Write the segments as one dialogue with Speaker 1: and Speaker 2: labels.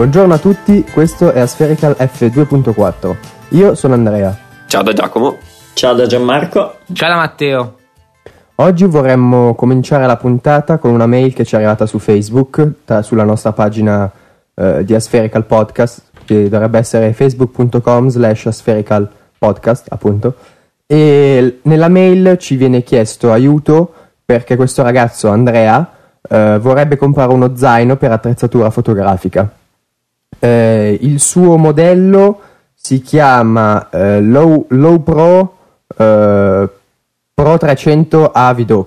Speaker 1: Buongiorno a tutti, questo è Aspherical F2.4. Io sono Andrea.
Speaker 2: Ciao da Giacomo.
Speaker 3: Ciao da Gianmarco.
Speaker 4: Ciao da Matteo.
Speaker 1: Oggi vorremmo cominciare la puntata con una mail che ci è arrivata su Facebook, tra, sulla nostra pagina eh, di Aspherical Podcast, che dovrebbe essere facebook.com slash aspherical podcast, appunto. E nella mail ci viene chiesto aiuto perché questo ragazzo, Andrea, eh, vorrebbe comprare uno zaino per attrezzatura fotografica. Eh, il suo modello si chiama eh, Low, Low, Pro eh, Pro 300 AV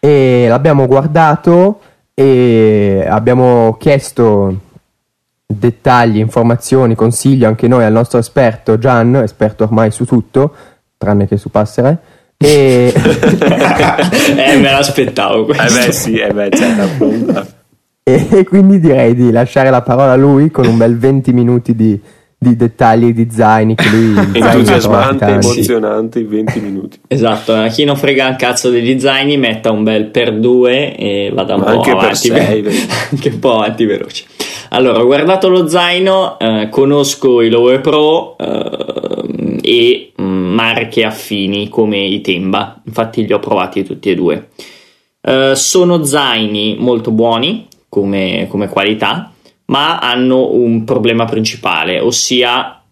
Speaker 1: e l'abbiamo guardato e abbiamo chiesto dettagli, informazioni, consigli anche noi al nostro esperto Gian, esperto ormai su tutto, tranne che su Passere. E...
Speaker 3: eh, me l'aspettavo.
Speaker 2: Questo. Eh beh, sì, eh beh, c'è da punta.
Speaker 1: E quindi direi di lasciare la parola a lui con un bel 20 minuti di, di dettagli di zaini che lui
Speaker 2: entusiasmante, emozionante, 20 minuti.
Speaker 3: Esatto, a chi non frega un cazzo degli zaini metta un bel per due e vada un po'
Speaker 2: anche
Speaker 3: avanti,
Speaker 2: per sei,
Speaker 3: anche un po' avanti veloce. Allora, ho guardato lo zaino, eh, conosco i Lowe Pro eh, e mh, marche affini come i Temba, infatti li ho provati tutti e due. Eh, sono zaini molto buoni, come, come qualità, ma hanno un problema principale, ossia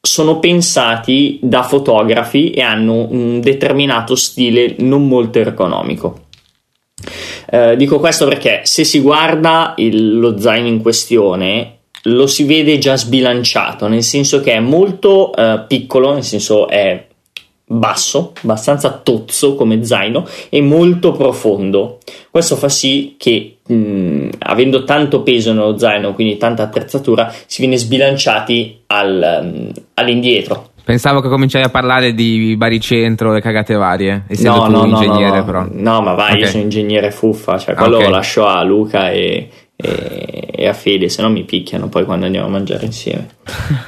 Speaker 3: sono pensati da fotografi e hanno un determinato stile non molto ergonomico. Eh, dico questo perché se si guarda il, lo zaino in questione lo si vede già sbilanciato, nel senso che è molto eh, piccolo, nel senso è basso, abbastanza tozzo come zaino e molto profondo. Questo fa sì che mh, avendo tanto peso nello zaino, quindi tanta attrezzatura, si viene sbilanciati al, um, all'indietro.
Speaker 4: Pensavo che cominciavi a parlare di baricentro e cagate varie, essendo
Speaker 3: no, no,
Speaker 4: un ingegnere
Speaker 3: no,
Speaker 4: però.
Speaker 3: No, ma vai, okay. io sono ingegnere fuffa, cioè quello okay. lo lascio a Luca e, e, e, a Fede, se no mi picchiano poi quando andiamo a mangiare insieme.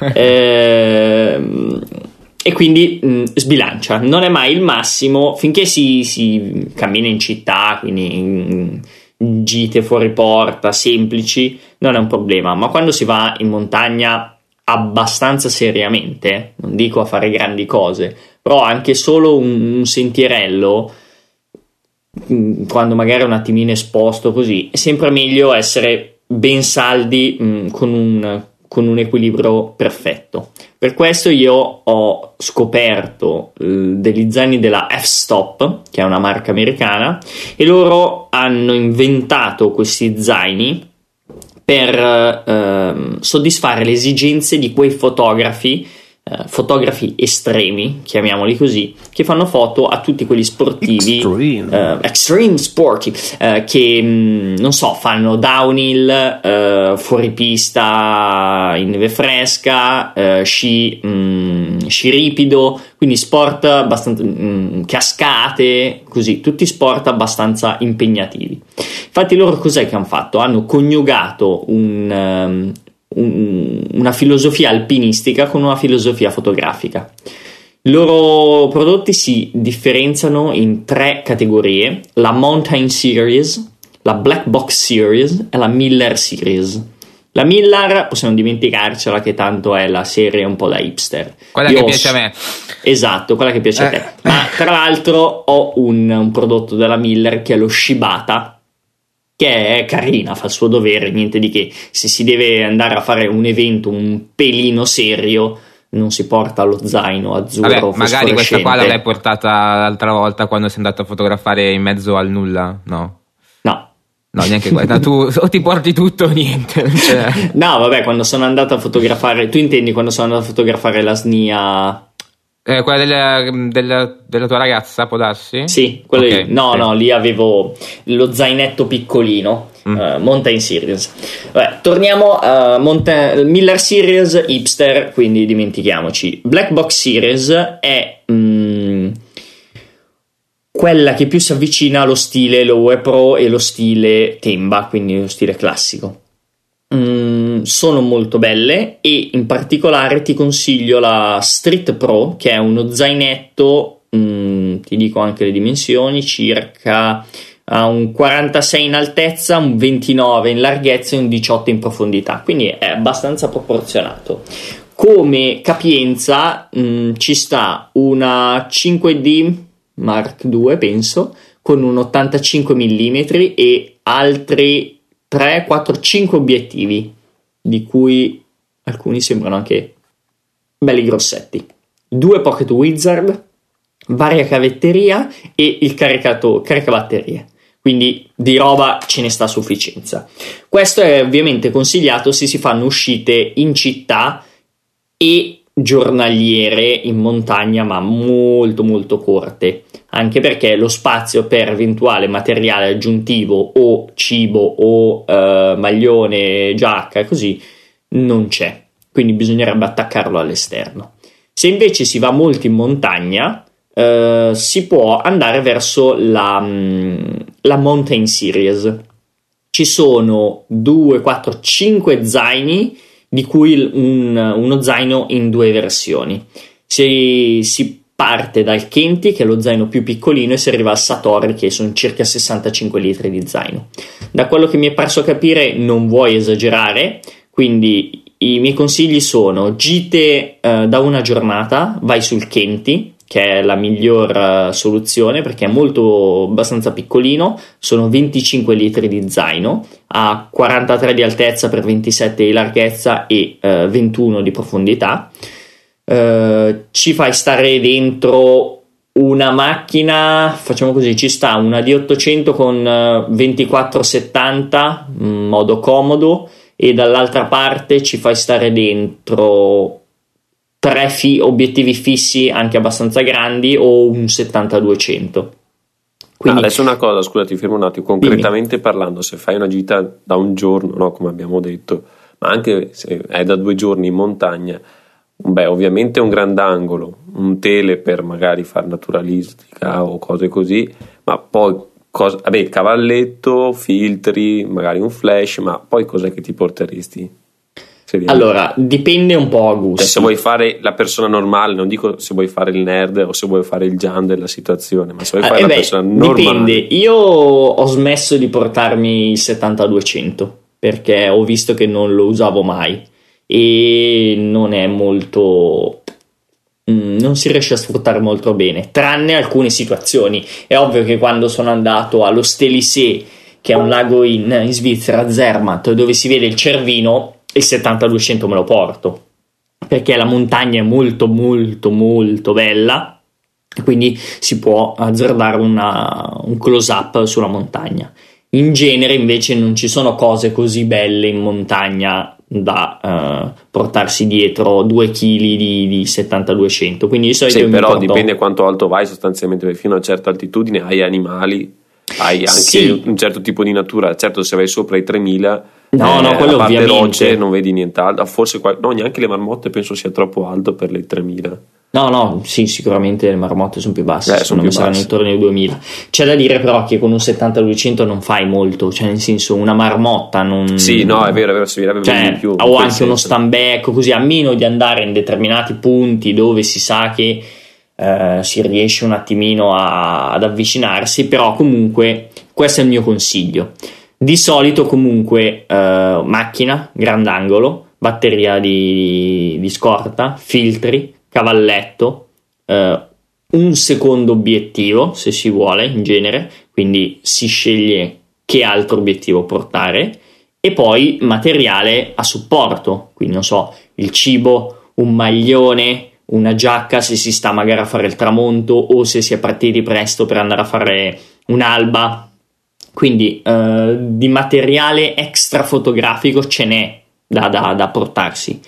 Speaker 3: ehm e quindi mh, sbilancia. Non è mai il massimo finché si, si cammina in città, quindi in, in gite fuori porta, semplici, non è un problema. Ma quando si va in montagna abbastanza seriamente, non dico a fare grandi cose, però anche solo un, un sentierello, quando magari è un attimino esposto così, è sempre meglio essere ben saldi mh, con un con un equilibrio perfetto. Per questo io ho scoperto eh, degli zaini della F-Stop, che è una marca americana, e loro hanno inventato questi zaini per eh, soddisfare le esigenze di quei fotografi Uh, fotografi estremi, chiamiamoli così, che fanno foto a tutti quelli sportivi
Speaker 2: extreme,
Speaker 3: uh, extreme sporty, uh, che mh, mm, non so, fanno downhill, fuori pista in neve fresca, sci, mh, mm, sci ripido, quindi sport abbastanza mh, mm, cascate, così, tutti sport abbastanza impegnativi. Infatti loro cos'è che hanno fatto? Hanno coniugato un, um, un, una filosofia alpinistica con una filosofia fotografica. I loro prodotti si differenziano in tre categorie: la Mountain Series, la Black Box Series e la Miller Series. La Miller possiamo dimenticarcela che tanto è la serie un po' da hipster.
Speaker 4: Quella Io che piace a me.
Speaker 3: Esatto, quella che piace eh. a te. Ma tra l'altro ho un, un prodotto della Miller che è lo Shibata che è carina, fa il suo dovere, niente di che. Se si deve andare a fare un evento un pelino serio, non si porta lo zaino azzurro.
Speaker 4: Vabbè, magari questa qua l'avrai portata l'altra volta quando sei andato a fotografare in mezzo al nulla, no?
Speaker 3: No.
Speaker 4: No, neanche questa. tu o ti porti tutto o niente. Cioè.
Speaker 3: no, vabbè, quando sono andato a fotografare. Tu intendi quando sono andato a fotografare la SNIA
Speaker 4: eh, quella della, della, della, tua ragazza, può darsi?
Speaker 3: Sì, okay, lì. No, okay. no, lì avevo lo zainetto piccolino. Mm. Uh, Mountain Series. Vabbè, torniamo a Monta- Miller Series hipster, quindi dimentichiamoci. Black Box Series è mm, quella che più si avvicina allo stile Lowe Pro e lo stile Temba, quindi lo stile classico. Mm, sono molto belle e in particolare ti consiglio la Street Pro che è uno zainetto mm, ti dico anche le dimensioni circa ha un 46 in altezza, un 29 in larghezza e un 18 in profondità, quindi è abbastanza proporzionato. Come capienza mm, ci sta una 5D Mark II, penso, con un 85 mm e altri 3, 4, 5 obiettivi, di cui alcuni sembrano anche belli grossetti. Due Pocket Wizard, varia cavetteria e il caricato, caricabatterie. Quindi di roba ce ne sta a sufficienza. Questo è ovviamente consigliato se si fanno uscite in città e giornaliere in montagna, ma molto molto corte, anche perché lo spazio per eventuale materiale aggiuntivo o cibo o eh, maglione, giacca così non c'è, quindi bisognerebbe attaccarlo all'esterno. Se invece si va molto in montagna, eh, si può andare verso la, mm, la Mountain Series. Ci sono 2, 4, 5 zaini di cui un, uno zaino in due versioni. Si, si parte dal Kenti, che è lo zaino più piccolino, e si arriva al Satori, che sono circa 65 litri di zaino. Da quello che mi è parso capire, non vuoi esagerare, quindi i miei consigli sono gite eh, da una giornata, vai sul Kenti, che è la miglior uh, soluzione perché è molto abbastanza piccolino, sono 25 litri di zaino, ha 43 di altezza per 27 di larghezza e uh, 21 di profondità. Uh, ci fai stare dentro una macchina, facciamo così, ci sta una D800 con 2470 in modo comodo e dall'altra parte ci fai stare dentro tre fi- obiettivi fissi anche abbastanza grandi o un 70-200.
Speaker 2: Quindi, ah, adesso una cosa, scusa, ti fermo un attimo. Concretamente dimmi. parlando, se fai una gita da un giorno, no, come abbiamo detto, ma anche se è da due giorni in montagna, beh, ovviamente un grandangolo, un tele per magari far naturalistica o cose così, ma poi cosa, vabbè, cavalletto, filtri, magari un flash, ma poi cos'è che ti porteresti?
Speaker 3: Allora, dipende un po' a gusto.
Speaker 2: Cioè, se vuoi fare la persona normale, non dico se vuoi fare il nerd o se vuoi fare il Gian della situazione, ma se vuoi fare eh, la beh, persona normale.
Speaker 3: Dipende. Io ho smesso di portarmi il 70-200 perché ho visto che non lo usavo mai e non è molto mm, non si riesce a sfruttare molto bene, tranne alcune situazioni. È ovvio che quando sono andato allo Stelisee, che è un lago in, in Svizzera, Zermatt, dove si vede il cervino, il 70-200 me lo porto perché la montagna è molto molto molto bella quindi si può azzardare una, un close up sulla montagna. In genere invece non ci sono cose così belle in montagna da uh, portarsi dietro 2 kg di, di 70-200 quindi di solito
Speaker 2: sì, però porto... dipende quanto alto vai sostanzialmente perché fino a una certa altitudine hai animali hai anche sì. un certo tipo di natura. Certo se vai sopra i 3000
Speaker 3: No, eh, no, quello
Speaker 2: a parte
Speaker 3: ovviamente.
Speaker 2: rocce non vedi nient'altro. Forse no, neanche le marmotte penso sia troppo alto per le 3000.
Speaker 3: No, no, sì, sicuramente le marmotte sono più basse, eh, sono più saranno intorno ai 2000. C'è da dire però che con un 70-200 non fai molto, cioè nel senso una marmotta non...
Speaker 2: Sì, no, è vero, è vero, si vedrebbe
Speaker 3: cioè,
Speaker 2: più.
Speaker 3: O anche senso. uno stand così, a meno di andare in determinati punti dove si sa che eh, si riesce un attimino a, ad avvicinarsi, però comunque questo è il mio consiglio. Di solito comunque eh, macchina, grandangolo, batteria di, di, scorta, filtri, cavalletto, eh, un secondo obiettivo se si vuole in genere, quindi si sceglie che altro obiettivo portare e poi materiale a supporto, quindi non so, il cibo, un maglione, una giacca se si sta magari a fare il tramonto o se si è partiti presto per andare a fare un'alba quindi eh, di materiale extra fotografico ce n'è da, da, da portarsi,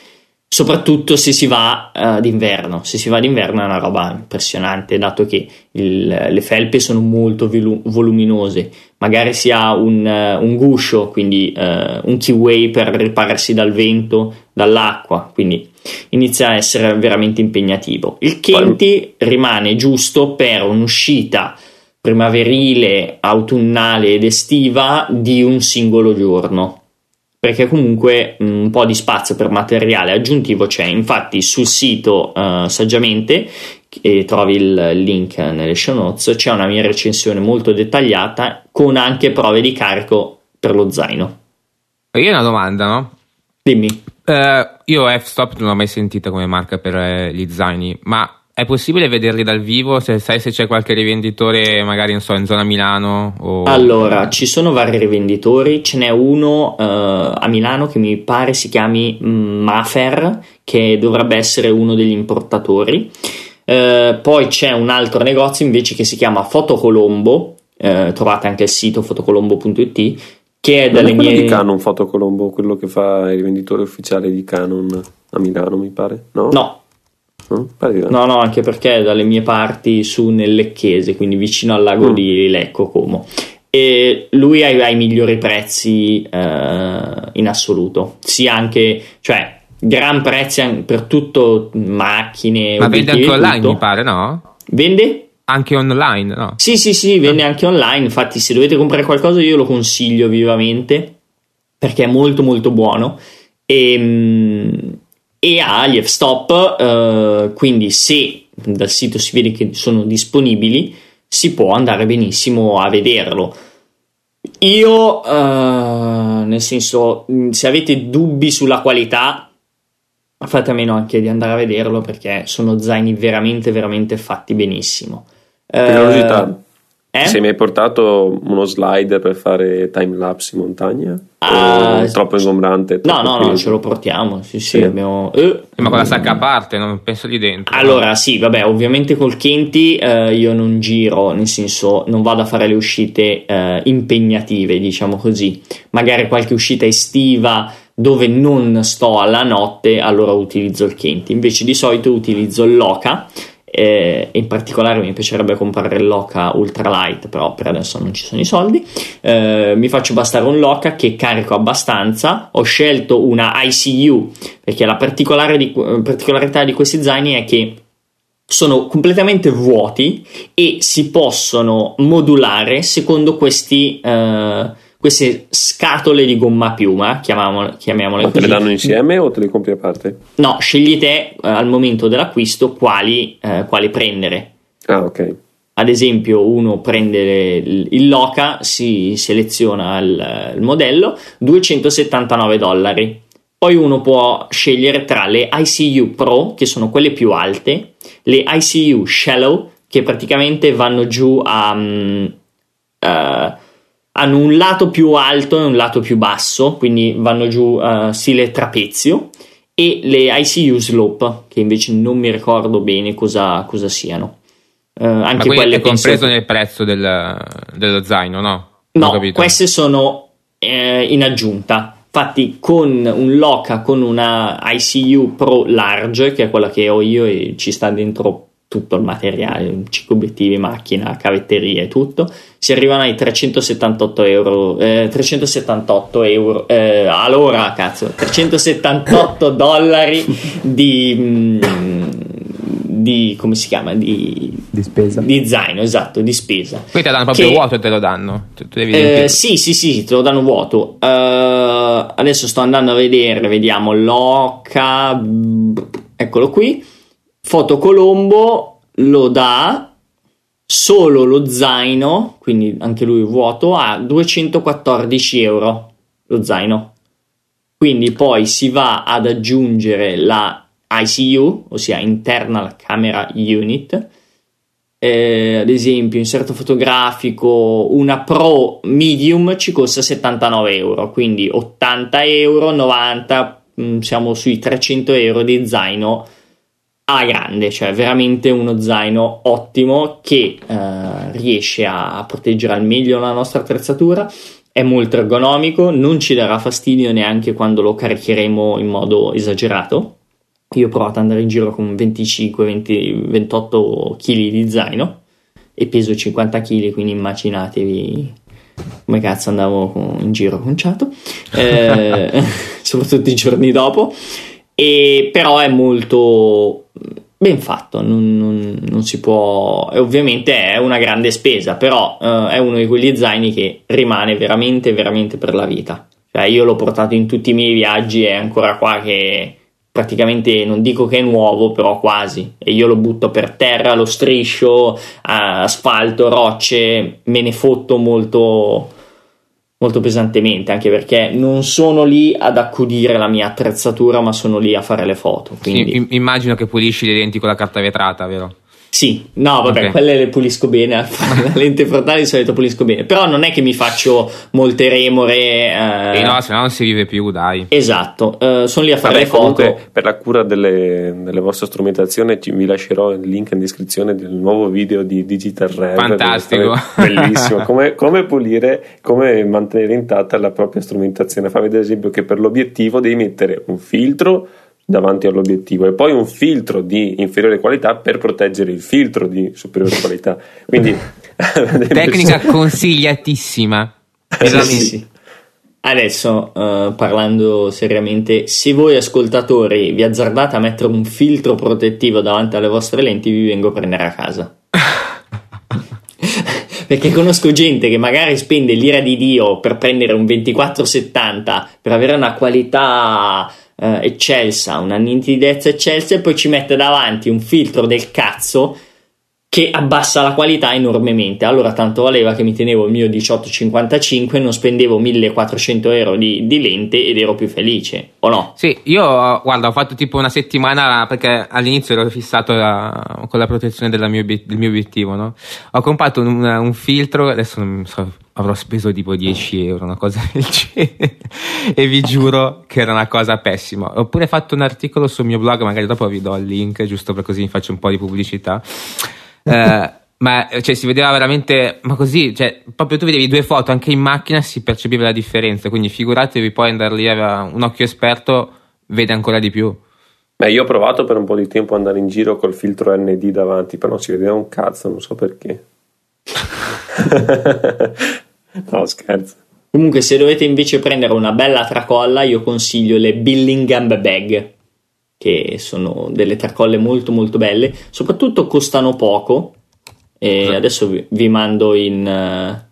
Speaker 3: soprattutto se si va uh, d'inverno. Se si va d'inverno è una roba impressionante, dato che il, le felpe sono molto volu- voluminose. Magari si ha un, uh, un guscio, quindi uh, un keyway per ripararsi dal vento, dall'acqua, quindi inizia a essere veramente impegnativo. Il Kenti rimane giusto per un'uscita primaverile, autunnale ed estiva di un singolo giorno perché comunque un po' di spazio per materiale aggiuntivo c'è infatti sul sito uh, saggiamente e trovi il link nelle show notes, c'è una mia recensione molto dettagliata con anche prove di carico per lo zaino.
Speaker 4: Io ho una domanda, no?
Speaker 3: Dimmi.
Speaker 4: Uh, io F-Stop non l'ho mai sentita come marca per eh, gli zaini, ma è possibile vederli dal vivo? Se sai se c'è qualche rivenditore, magari so, in zona Milano? O...
Speaker 3: Allora, ci sono vari rivenditori. Ce n'è uno uh, a Milano che mi pare si chiami Mafer, che dovrebbe essere uno degli importatori. Uh, poi c'è un altro negozio invece che si chiama Fotocolombo. Uh, trovate anche il sito fotocolombo.it che è
Speaker 2: non
Speaker 3: dalle
Speaker 2: è
Speaker 3: mie
Speaker 2: di Canon Fotocolombo, quello che fa il rivenditore ufficiale di Canon a Milano, mi pare. No?
Speaker 3: No, No, no, anche perché è dalle mie parti su nel Lecchese, quindi vicino al lago mm. di Lecco Como. E lui ha, ha i migliori prezzi eh, in assoluto, sia anche, cioè, gran prezzi per tutto, macchine.
Speaker 4: Ma vende anche online, tutto. mi pare, no?
Speaker 3: Vende?
Speaker 4: Anche online, no?
Speaker 3: Sì, sì, sì, vende anche online. Infatti, se dovete comprare qualcosa, io lo consiglio vivamente perché è molto, molto buono. E, ehm, e ha gli f-stop, eh, quindi se dal sito si vede che sono disponibili, si può andare benissimo a vederlo. Io, eh, nel senso, se avete dubbi sulla qualità, fate a meno anche di andare a vederlo perché sono zaini veramente, veramente fatti benissimo.
Speaker 2: Curiosità. Eh? Sei mai portato uno slider per fare time lapse in montagna? Uh, troppo ingombrante?
Speaker 3: Troppo no, no, no, ce lo portiamo. Sì, sì, sì. abbiamo. Eh.
Speaker 4: Ma con la sacca a parte, non penso di dentro.
Speaker 3: Allora, no? sì, vabbè, ovviamente col Kenti eh, io non giro, nel senso, non vado a fare le uscite eh, impegnative, diciamo così. Magari qualche uscita estiva dove non sto alla notte, allora utilizzo il Kenti. Invece di solito utilizzo il Loca eh, in particolare mi piacerebbe comprare il Loca Ultralight però per adesso non ci sono i soldi. Eh, mi faccio bastare un Loca che carico abbastanza. Ho scelto una ICU perché la di, particolarità di questi zaini è che sono completamente vuoti e si possono modulare secondo questi eh, queste scatole di gomma piuma, chiamiamole, chiamiamole
Speaker 2: Ma te le danno insieme o te le compri a parte?
Speaker 3: No, scegli te eh, al momento dell'acquisto quali, eh, quali, prendere.
Speaker 2: Ah, ok.
Speaker 3: Ad esempio, uno prende il, il Loca, si seleziona il, il modello, 279 dollari. Poi uno può scegliere tra le ICU Pro, che sono quelle più alte, le ICU Shallow, che praticamente vanno giù a... Um, uh, hanno un lato più alto e un lato più basso, quindi vanno giù uh, stile trapezio, e le ICU slope, che invece non mi ricordo bene cosa, cosa siano.
Speaker 4: Uh, anche Ma quelle è compreso penso... nel prezzo del, dello zaino, no?
Speaker 3: No, queste sono eh, in aggiunta. Infatti, con un Loca con una ICU Pro Large, che è quella che ho io e ci sta dentro tutto il materiale, 5 obiettivi, macchina, cavetteria e tutto, si arrivano ai 378 euro, eh, 378 euro, eh, allora cazzo, 378 dollari di, mm, di, come si chiama, di,
Speaker 1: di spesa.
Speaker 3: Di zaino, esatto, di spesa.
Speaker 4: Quindi te lo danno proprio che, vuoto e te lo danno?
Speaker 3: Eh, sì, sì, sì, te lo danno vuoto. Uh, adesso sto andando a vedere, vediamo, Loca, eccolo qui Foto Colombo lo dà solo lo zaino, quindi anche lui vuoto, a 214 euro lo zaino. Quindi poi si va ad aggiungere la ICU, ossia Internal Camera Unit, eh, ad esempio inserto fotografico, una Pro Medium ci costa 79 euro, quindi 80 euro, 90, mh, mm, siamo sui 300 euro di zaino alla grande, cioè veramente uno zaino ottimo che eh, riesce a proteggere al meglio la nostra attrezzatura, è molto ergonomico, non ci darà fastidio neanche quando lo caricheremo in modo esagerato. Io ho provato ad andare in giro con 25-28 kg di zaino e peso 50 kg, quindi immaginatevi come cazzo andavo in giro conciato, eh, soprattutto i giorni dopo. E però è molto ben fatto, non, non, non, si può, e ovviamente è una grande spesa, però uh, è uno di quegli zaini che rimane veramente, veramente per la vita. Cioè, io l'ho portato in tutti i miei viaggi è ancora qua che praticamente non dico che è nuovo, però quasi. E io lo butto per terra, lo striscio, asfalto, rocce, me ne fotto molto, molto pesantemente, anche perché non sono lì ad accudire la mia attrezzatura, ma sono lì a fare le foto. Quindi...
Speaker 4: Sì, immagino che pulisci le lenti con la carta vetrata, vero?
Speaker 3: Sì, no, vabbè, okay. quelle le pulisco bene, la lente frontale di solito pulisco bene, però non è che mi faccio molte remore.
Speaker 4: Eh... E no, se no non si vive più, dai.
Speaker 3: Esatto, uh, sono lì a fare vabbè, le foto.
Speaker 2: Per la cura delle, delle vostre strumentazioni vi lascerò il link in descrizione del nuovo video di Digital Rev.
Speaker 4: Fantastico.
Speaker 2: Bellissimo, come, come, pulire, come mantenere intatta la propria strumentazione. Fa vedere ad esempio che per l'obiettivo devi mettere un filtro davanti all'obiettivo e poi un filtro di inferiore qualità per proteggere il filtro di superiore qualità. Quindi
Speaker 4: tecnica consigliatissima.
Speaker 3: Esatto. Sì, sì. Adesso, uh, parlando seriamente, se voi ascoltatori vi azzardate a mettere un filtro protettivo davanti alle vostre lenti, vi vengo a prendere a casa. Perché conosco gente che magari spende l'ira di Dio per prendere un 2470 per avere una qualità eh, eccelsa, una nitidezza eccelsa e poi ci mette davanti un filtro del cazzo che abbassa la qualità enormemente. Allora tanto valeva che mi tenevo il mio 1855 non spendevo 1400 euro di, di, lente ed ero più felice, o no?
Speaker 4: Sì, io guarda, ho fatto tipo una settimana perché all'inizio ero fissato la, con la protezione mio, del mio obiettivo, no? Ho comprato un, un filtro, adesso non so avrò speso tipo 10 euro, una cosa del genere, e vi giuro che era una cosa pessima. Ho pure fatto un articolo sul mio blog, magari dopo vi do il link, giusto per così mi faccio un po' di pubblicità. Eh, ma cioè, si vedeva veramente, ma così, cioè, proprio tu vedevi due foto anche in macchina si percepiva la differenza, quindi figuratevi poi andare lì a un occhio esperto vede ancora di più.
Speaker 2: Beh, io ho provato per un po' di tempo ad andare in giro col filtro ND davanti, però non si vedeva un cazzo, non so perché. no, scherzo.
Speaker 3: Comunque, se dovete invece prendere una bella tracolla, io consiglio le Billingham Bag, che sono delle tracolle molto molto belle, soprattutto costano poco. E esatto. adesso vi, vi mando in, uh,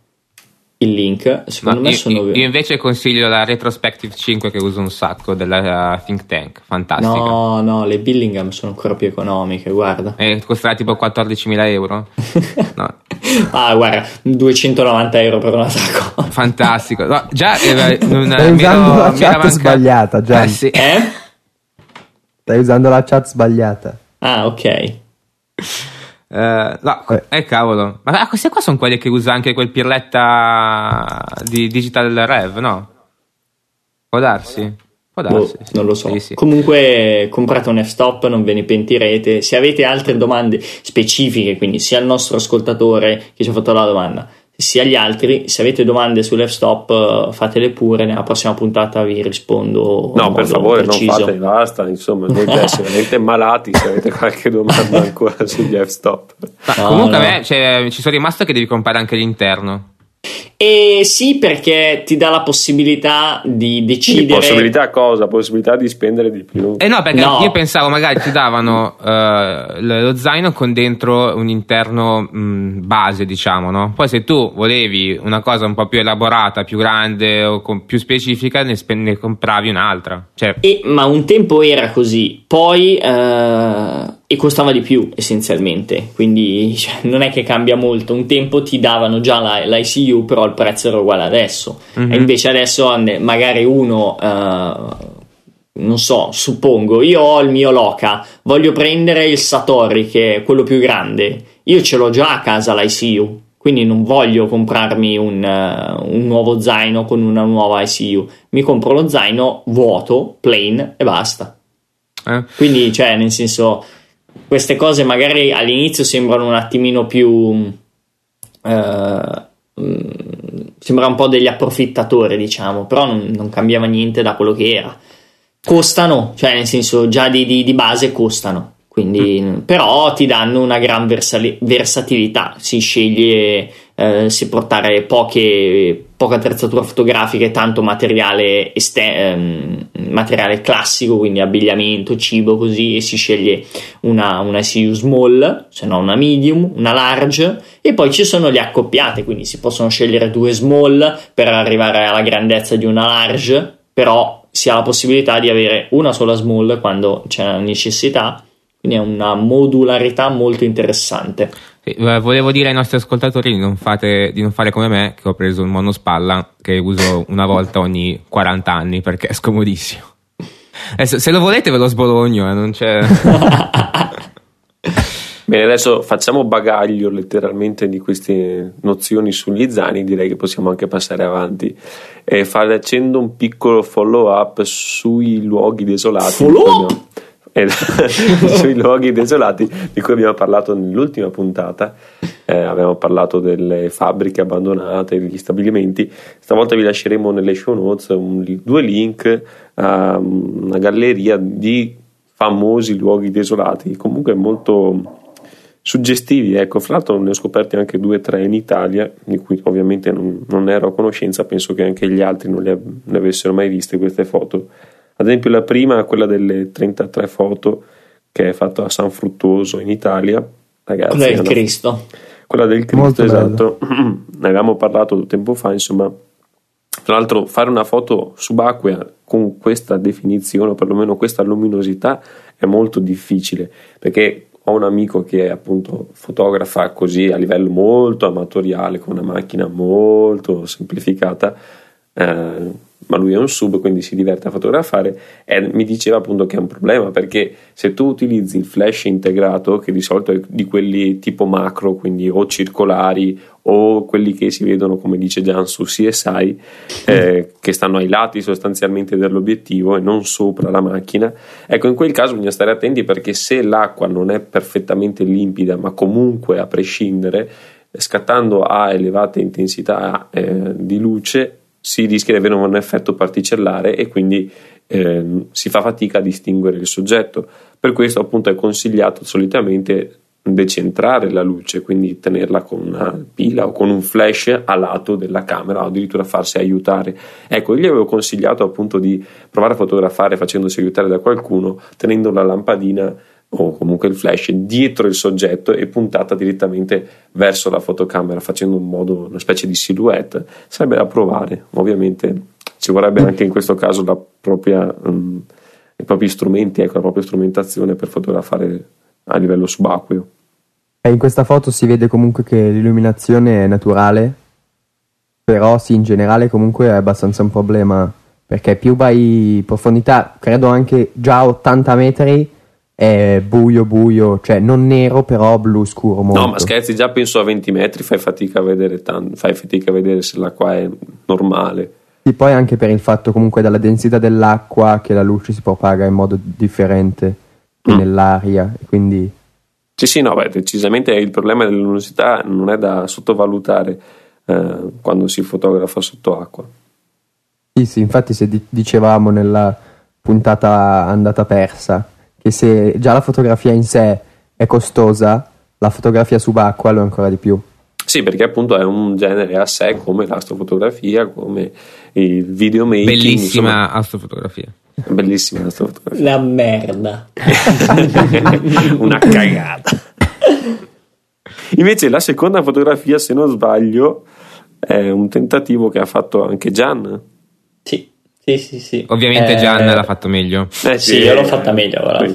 Speaker 3: il link. Secondo Ma me
Speaker 4: io,
Speaker 3: sono
Speaker 4: io invece consiglio la Retrospective 5 che uso un sacco della uh, Think Tank, fantastica.
Speaker 3: No, no, le Billingham sono ancora più economiche, guarda.
Speaker 4: E costerà tipo 14.000 euro?
Speaker 3: no. ah, guarda, 290 euro per una tracolla.
Speaker 4: Fantastico. No, già
Speaker 1: eh, non, Stai usando la chat manca... sbagliata, già.
Speaker 3: Eh, sì. eh?
Speaker 1: Stai usando la chat sbagliata.
Speaker 3: Ah, ok.
Speaker 4: Uh, no, eh. eh. cavolo. Ma queste qua sono quelle che usa anche quel pirletta di Digital Rev, no? Può darsi? Può
Speaker 3: darsi. Boh, sì. Non lo so. Sì, sì. Comunque comprate un F-Stop, non ve ne pentirete. Se avete altre domande specifiche, quindi sia il nostro ascoltatore che ci ha fatto la domanda, sia gli altri. Se avete domande sull'F-Stop, fatele pure. Nella prossima puntata vi rispondo.
Speaker 2: No, per favore, preciso. non fate, basta. Insomma, voi veramente malati. Se avete qualche domanda ancora sugli F-Stop,
Speaker 4: no, comunque, no. a me cioè, ci sono rimasto che devi comprare anche l'interno.
Speaker 3: E sì, perché ti dà la possibilità di decidere.
Speaker 2: Possibilità cosa? Possibilità di spendere di più.
Speaker 4: Eh no, perché no. io pensavo magari ti davano uh, lo zaino con dentro un interno mh, base, diciamo, no? Poi se tu volevi una cosa un po' più elaborata, più grande o più specifica, ne, spe- ne compravi un'altra. Cioè...
Speaker 3: E, ma un tempo era così, poi. Uh e costava di più essenzialmente, quindi cioè, non è che cambia molto. Un tempo ti davano già la, l'ICU, però il prezzo era uguale adesso, mm-hmm. e invece adesso magari uno. Uh, non so, suppongo, io ho il mio Loca, voglio prendere il Satori che è quello più grande, io ce l'ho già a casa l'ICU, quindi non voglio comprarmi un, uh, un, nuovo zaino con una nuova ICU, mi compro lo zaino vuoto, plain e basta. Eh. Quindi, cioè, nel senso, queste cose magari all'inizio sembrano un attimino più... Eh, mm, sembra un po' degli approfittatori, diciamo, però non, non, cambiava niente da quello che era. Costano, cioè nel senso già di, di, di base costano, quindi, mm. però ti danno una gran versali- versatilità, si sceglie eh, se portare poche, poca attrezzatura fotografica e tanto materiale, este- ehm, materiale classico, quindi abbigliamento, cibo, così, e si sceglie una, una SU small, se no una medium, una large, e poi ci sono le accoppiate, quindi si possono scegliere due small per arrivare alla grandezza di una large, però si ha la possibilità di avere una sola small quando c'è la necessità, quindi è una modularità molto interessante.
Speaker 4: Sì, volevo dire ai nostri ascoltatori di non, fate, di non, fare come me, che ho preso un monospalla che uso una volta ogni 40 anni perché è scomodissimo. Adesso, se lo volete ve lo sbologno, eh, non c'è...
Speaker 2: Bene, adesso facciamo bagaglio letteralmente di queste nozioni sugli zani, direi che possiamo anche passare avanti e facendo un piccolo follow up sui luoghi desolati.
Speaker 3: Follow up?
Speaker 2: Sui luoghi desolati di cui abbiamo parlato nell'ultima puntata. Eh, abbiamo parlato delle fabbriche abbandonate, degli stabilimenti. Stavolta vi lasceremo nelle show notes un, due link a una galleria di famosi luoghi desolati, comunque molto suggestivi. Ecco, fra l'altro ne ho scoperti anche due o tre in Italia, di cui ovviamente non, non, ero a conoscenza, penso che anche gli altri non le, ne avessero mai viste queste foto. Ad esempio la prima, quella delle 33 foto che è fatta a San Fruttuoso in Italia. Ragazzi,
Speaker 3: quella del Cristo.
Speaker 2: Quella del Cristo, Molto esatto. ne avevamo parlato tempo fa, insomma. Tra l'altro fare una foto subacquea con questa definizione, o perlomeno questa luminosità, è molto difficile, perché ho un amico che appunto fotografa così a livello molto amatoriale, con una macchina molto semplificata. Eh, ma lui è un sub, quindi si diverte a fotografare. E mi diceva appunto che è un problema perché se tu utilizzi il flash integrato, che di solito è di quelli tipo macro, quindi o circolari o quelli che si vedono come dice Gian su CSI, eh, che stanno ai lati sostanzialmente dell'obiettivo e non sopra la macchina, ecco in quel caso bisogna stare attenti perché se l'acqua non è perfettamente limpida, ma comunque a prescindere, scattando a elevate intensità eh, di luce si rischia di avere un effetto particellare e quindi eh, si fa fatica a distinguere il soggetto. Per questo appunto è consigliato solitamente decentrare la luce, quindi tenerla con una pila o con un flash a lato della camera o addirittura farsi aiutare. Ecco, io gli avevo consigliato appunto di provare a fotografare facendosi aiutare da qualcuno, tenendo la lampadina o comunque il flash dietro il soggetto e puntata direttamente verso la fotocamera facendo un modo, una specie di silhouette sarebbe da provare. Ovviamente ci vorrebbe anche in questo caso la propria, um, i propri strumenti ecco, la propria strumentazione per fotografare a livello subacqueo.
Speaker 1: E in questa foto si vede comunque che l'illuminazione è naturale però sì in generale comunque è abbastanza un problema perché più vai in profondità credo anche già a 80 metri è buio buio, cioè non nero però blu scuro molto.
Speaker 2: No, ma scherzi, già penso a 20 metri fai fatica a vedere, tanto, fai fatica a vedere se l'acqua è normale.
Speaker 1: Sì, poi anche per il fatto comunque della densità dell'acqua che la luce si propaga in modo differente mm. nell'aria, quindi...
Speaker 2: Sì, sì, no, beh, decisamente il problema della luminosità non è da sottovalutare eh, quando si fotografa sotto acqua.
Speaker 1: Sì, sì, infatti se dicevamo nella puntata andata persa che se già la fotografia in sé è costosa, la fotografia subacquea lo è ancora di più.
Speaker 2: Sì, perché appunto è un genere a sé come l'astrofotografia, come il videomaking.
Speaker 4: Bellissima insomma. astrofotografia.
Speaker 2: Bellissima astrofotografia.
Speaker 3: La merda.
Speaker 2: Una cagata. Invece la seconda fotografia, se non sbaglio, è un tentativo che ha fatto anche Gian.
Speaker 3: Sì. Sì, sì, sì.
Speaker 4: Ovviamente eh, Gian l'ha fatto meglio.
Speaker 3: Eh sì, io l'ho fatta meglio. Ora,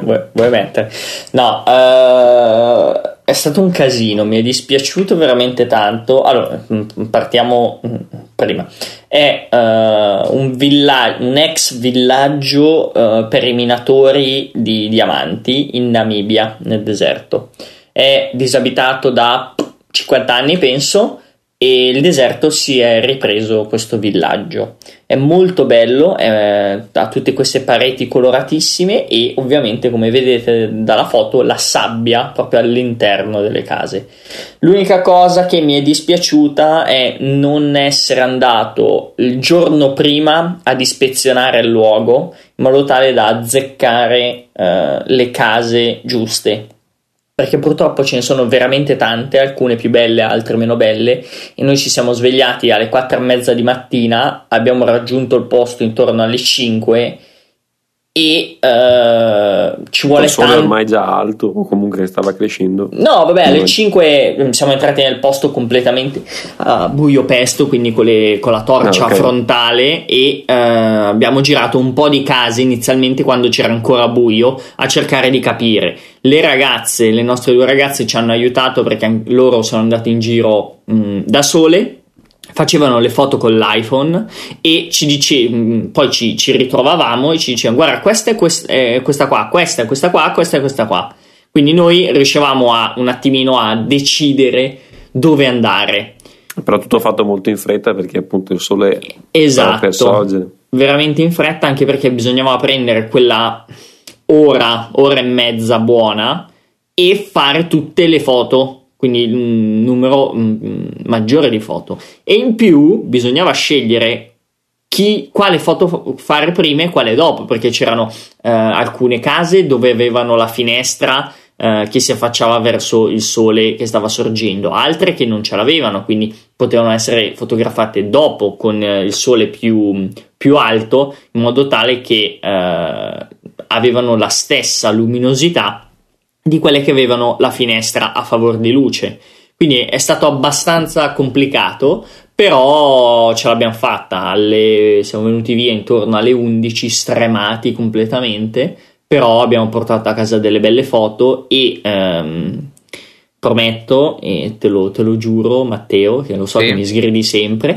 Speaker 3: vuoi, vuoi, mettere? No, uh, è stato un casino, mi è dispiaciuto veramente tanto. Allora, mm, partiamo mm, prima. È uh, un, villa- un, ex villaggio uh, per i minatori di diamanti in Namibia, nel deserto. È disabitato da 50 anni, penso e il deserto si è ripreso questo villaggio. È molto bello, eh, ha tutte queste pareti coloratissime e ovviamente come vedete dalla foto la sabbia proprio all'interno delle case. L'unica cosa che mi è dispiaciuta è non essere andato il giorno prima ad ispezionare il luogo in modo tale da azzeccare eh, le case giuste perché purtroppo ce ne sono veramente tante, alcune più belle, altre meno belle, e noi ci siamo svegliati alle 4 e mezza di mattina, abbiamo raggiunto il posto intorno alle 5 e uh, ci vuole tanto.
Speaker 2: ormai già alto o comunque stava crescendo.
Speaker 3: No, vabbè, alle
Speaker 2: Noi-
Speaker 3: 5 siamo entrati nel posto completamente a buio pesto, quindi con, le- con la torcia
Speaker 2: Ah, ok.
Speaker 3: frontale e eh, abbiamo girato un po' di case inizialmente quando c'era ancora buio a cercare di capire. Le ragazze, le nostre due ragazze ci hanno aiutato perché loro sono andate in giro mh, da sole. Facevano le foto con l'iPhone e ci dice, mh, poi ci, ci ritrovavamo e ci dicevano: Guarda, questa è quest- eh, questa qua, questa è questa qua, questa è questa qua. Quindi noi riuscivamo a un attimino a decidere dove andare.
Speaker 2: Però tutto fatto molto in fretta perché appunto il sole stava per
Speaker 3: Esatto.
Speaker 2: sorgere.
Speaker 3: Veramente in fretta, anche perché bisognava prendere quella ora, ora e mezza buona e fare tutte le foto. Quindi un numero mm, maggiore di foto. E in più bisognava scegliere chi, quale foto fa- fare prima e quale dopo, perché c'erano eh, alcune case dove avevano la finestra eh, che si affacciava verso il sole che stava sorgendo, altre che non ce l'avevano, quindi potevano essere fotografate dopo con eh, il sole più, più alto, in modo tale che eh, avevano la stessa luminosità di quelle che avevano la finestra a favore di luce. Quindi è stato abbastanza complicato, però ce l'abbiamo fatta. Alle- siamo venuti via intorno alle 11, stremati completamente. Però abbiamo portato a casa delle belle foto e ehm, prometto, e te lo, te lo giuro, Matteo, che lo so
Speaker 4: Sì.
Speaker 3: che mi sgridi sempre,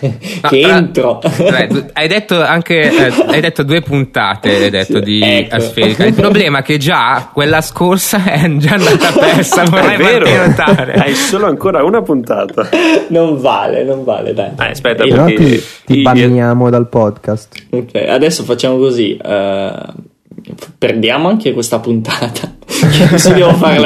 Speaker 4: No,
Speaker 3: che
Speaker 4: però-
Speaker 3: entro.
Speaker 4: Vabbè, tu- hai detto anche eh, hai detto due puntate hai detto
Speaker 3: Sì,
Speaker 4: di
Speaker 3: ecco.
Speaker 4: Asferica il problema è che già quella scorsa è già andata persa
Speaker 2: È
Speaker 4: vorrei notare
Speaker 2: hai solo ancora una puntata.
Speaker 3: non vale, non vale, dai.
Speaker 2: Eh, aspetta,
Speaker 1: Però
Speaker 2: perché
Speaker 1: ti, ti banniamo dal podcast.
Speaker 3: Ok, adesso facciamo così. eh, perdiamo anche questa puntata.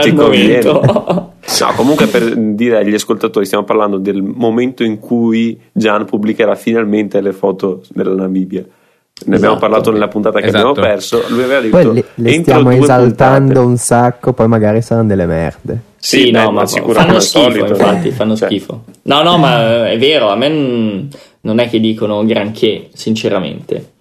Speaker 3: Al
Speaker 2: conviene.
Speaker 3: momento.
Speaker 2: No, comunque per dire agli ascoltatori, stiamo parlando del momento in cui Gian pubblicherà finalmente le foto della Namibia. Ne abbiamo
Speaker 3: Esatto.
Speaker 2: parlato nella puntata che
Speaker 4: Esatto.
Speaker 2: abbiamo perso. Lui aveva detto:
Speaker 1: Poi le, le stiamo esaltando
Speaker 2: puntate.
Speaker 1: un sacco, poi magari saranno delle merde.
Speaker 3: Sì,
Speaker 2: Sì,
Speaker 3: no,
Speaker 2: beh,
Speaker 3: ma
Speaker 2: ma sicuro
Speaker 3: fanno schifo,
Speaker 2: solito,
Speaker 3: infatti,
Speaker 2: no?
Speaker 3: fanno
Speaker 2: Cioè.
Speaker 3: schifo. No, no, ma è vero, a me non è che dicono granché, sinceramente.